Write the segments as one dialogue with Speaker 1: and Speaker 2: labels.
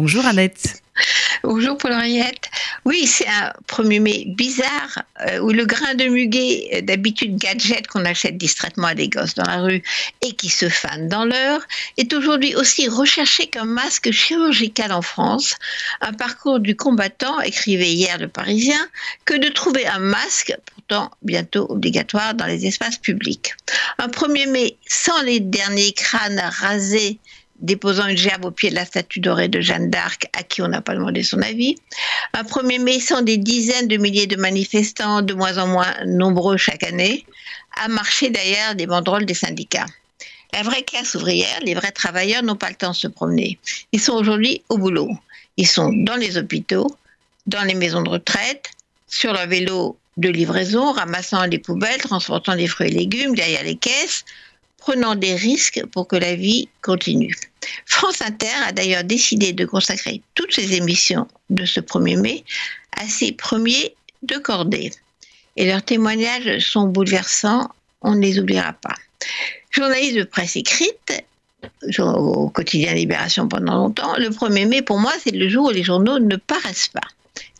Speaker 1: Bonjour Annette.
Speaker 2: Bonjour Paul-Henriette. Oui, c'est un 1er mai bizarre euh, où le grain de muguet, euh, d'habitude gadget qu'on achète distraitement à des gosses dans la rue et qui se fanent dans l'heure, est aujourd'hui aussi recherché comme masque chirurgical en France. Un parcours du combattant, écrivait hier le Parisien, que de trouver un masque, pourtant bientôt obligatoire dans les espaces publics. Un 1er mai sans les derniers crânes rasés déposant une gerbe au pied de la statue dorée de Jeanne d'Arc, à qui on n'a pas demandé son avis. Un 1er mai sans des dizaines de milliers de manifestants, de moins en moins nombreux chaque année, a marché d'ailleurs des banderoles des syndicats. La vraie classe ouvrière, les vrais travailleurs n'ont pas le temps de se promener. Ils sont aujourd'hui au boulot. Ils sont dans les hôpitaux, dans les maisons de retraite, sur leur vélo de livraison, ramassant les poubelles, transportant les fruits et légumes derrière les caisses, prenant des risques pour que la vie continue. France Inter a d'ailleurs décidé de consacrer toutes ses émissions de ce 1er mai à ses premiers de cordée. Et leurs témoignages sont bouleversants, on ne les oubliera pas. Journaliste de presse écrite, au quotidien Libération pendant longtemps, le 1er mai pour moi c'est le jour où les journaux ne paraissent pas,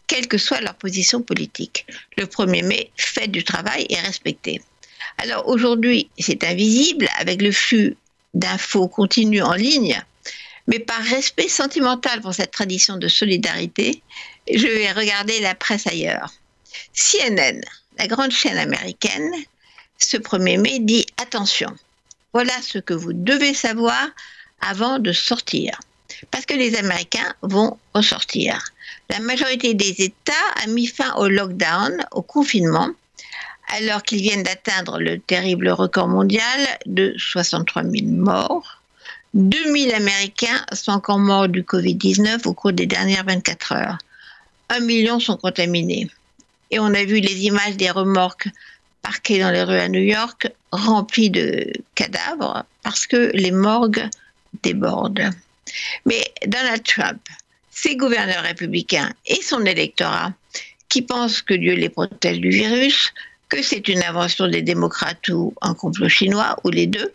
Speaker 2: quelle que soit leur position politique. Le 1er mai, fête du travail est respecté. Alors aujourd'hui, c'est invisible avec le flux d'infos continu en ligne, mais par respect sentimental pour cette tradition de solidarité, je vais regarder la presse ailleurs. CNN, la grande chaîne américaine, ce 1er mai dit attention, voilà ce que vous devez savoir avant de sortir. Parce que les Américains vont ressortir. La majorité des États a mis fin au lockdown, au confinement, alors qu'ils viennent d'atteindre le terrible record mondial de 63 000 morts. 2000 Américains sont encore morts du Covid-19 au cours des dernières 24 heures. Un million sont contaminés. Et on a vu les images des remorques parquées dans les rues à New York, remplies de cadavres, parce que les morgues débordent. Mais Donald Trump, ses gouverneurs républicains et son électorat, qui pensent que Dieu les protège du virus, que c'est une invention des démocrates ou un complot chinois, ou les deux,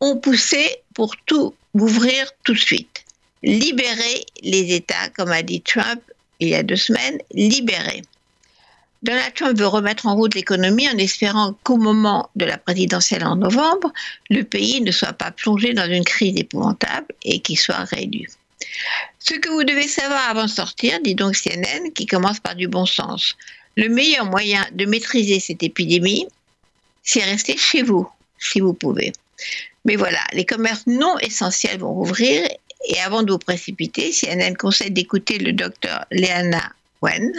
Speaker 2: ont poussé pour tout ouvrir tout de suite. Libérer les États, comme a dit Trump il y a deux semaines, libérer. Donald Trump veut remettre en route l'économie en espérant qu'au moment de la présidentielle en novembre, le pays ne soit pas plongé dans une crise épouvantable et qu'il soit réélu. Ce que vous devez savoir avant de sortir, dit donc CNN, qui commence par du bon sens. Le meilleur moyen de maîtriser cette épidémie, c'est rester chez vous, si vous pouvez. Mais voilà, les commerces non essentiels vont rouvrir et avant de vous précipiter, CNN conseille d'écouter le docteur Leana Wen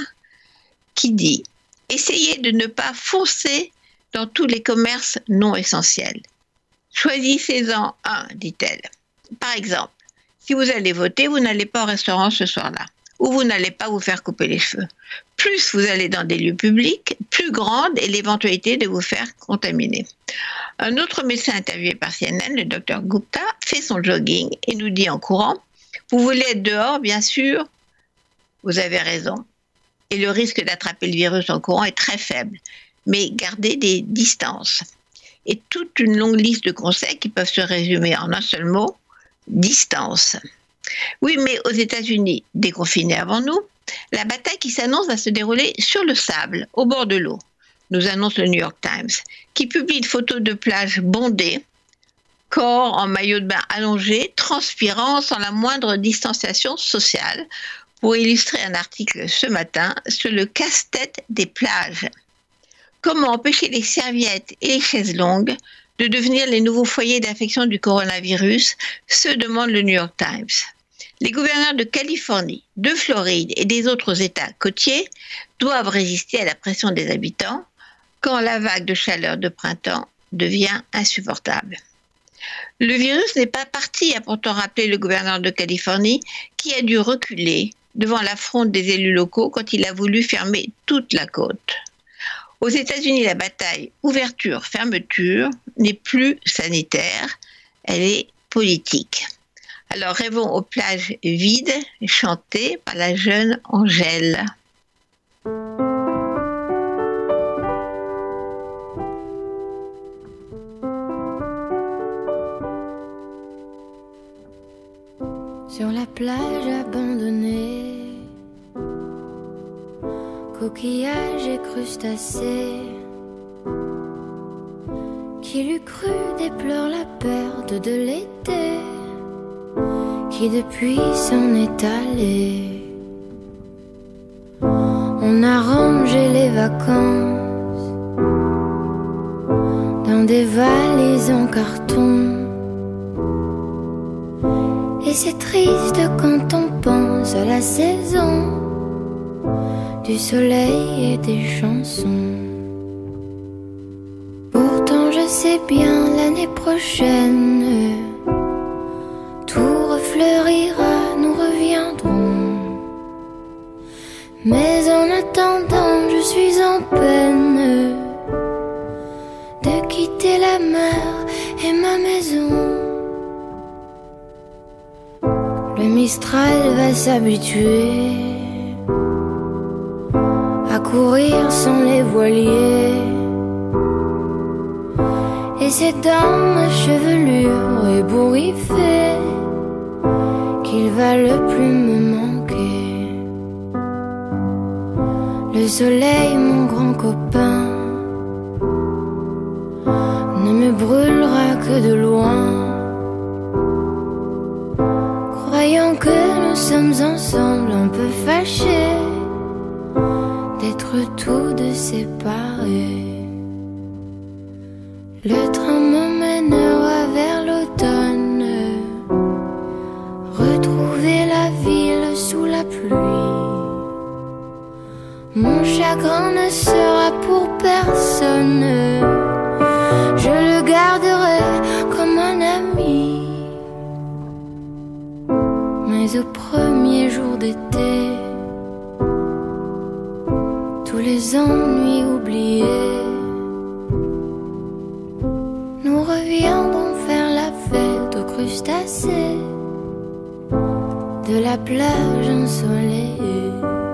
Speaker 2: qui dit Essayez de ne pas foncer dans tous les commerces non essentiels. Choisissez-en un, dit-elle. Par exemple, si vous allez voter, vous n'allez pas au restaurant ce soir-là ou vous n'allez pas vous faire couper les cheveux. Plus vous allez dans des lieux publics, plus grande est l'éventualité de vous faire contaminer. Un autre médecin interviewé par CNN, le docteur Gupta, fait son jogging et nous dit en courant, vous voulez être dehors, bien sûr, vous avez raison. Et le risque d'attraper le virus en courant est très faible. Mais gardez des distances. Et toute une longue liste de conseils qui peuvent se résumer en un seul mot, distance. Oui, mais aux États-Unis, déconfinés avant nous, la bataille qui s'annonce va se dérouler sur le sable, au bord de l'eau, nous annonce le New York Times, qui publie une photo de plage bondée, corps en maillot de bain allongé, transpirant sans la moindre distanciation sociale, pour illustrer un article ce matin sur le casse-tête des plages. Comment empêcher les serviettes et les chaises longues de devenir les nouveaux foyers d'infection du coronavirus se demande le New York Times. Les gouverneurs de Californie, de Floride et des autres États côtiers doivent résister à la pression des habitants quand la vague de chaleur de printemps devient insupportable. Le virus n'est pas parti, a pourtant rappelé le gouverneur de Californie, qui a dû reculer devant l'affront des élus locaux quand il a voulu fermer toute la côte. Aux États-Unis, la bataille ouverture-fermeture n'est plus sanitaire, elle est politique. Alors rêvons aux plages vides chantées par la jeune Angèle.
Speaker 3: Sur la plage
Speaker 1: abandonnés, coquillages et crustacés. Qui l'eût cru déplore la perte de l'été, qui depuis s'en est allé. On a rangé les vacances dans des valises en carton c'est triste quand on pense à la saison du soleil et des chansons. Pourtant je sais bien l'année prochaine, tout refleurira, nous reviendrons. Mais en attendant, je suis en peine de quitter la mer et ma maison. Le Mistral va s'habituer à courir sans les voiliers. Et c'est dans ma chevelure ébouriffée qu'il va le plus me manquer. Le soleil, mon grand copain, ne me brûlera que de loin. Voyons que nous sommes ensemble un peu fâchés d'être tous deux séparés. Le train Mon chagrin ne sera pour personne, je le garderai comme un ami au premier jour d'été, tous les ennuis oubliés, nous reviendrons faire la fête aux crustacés de la plage ensoleillée.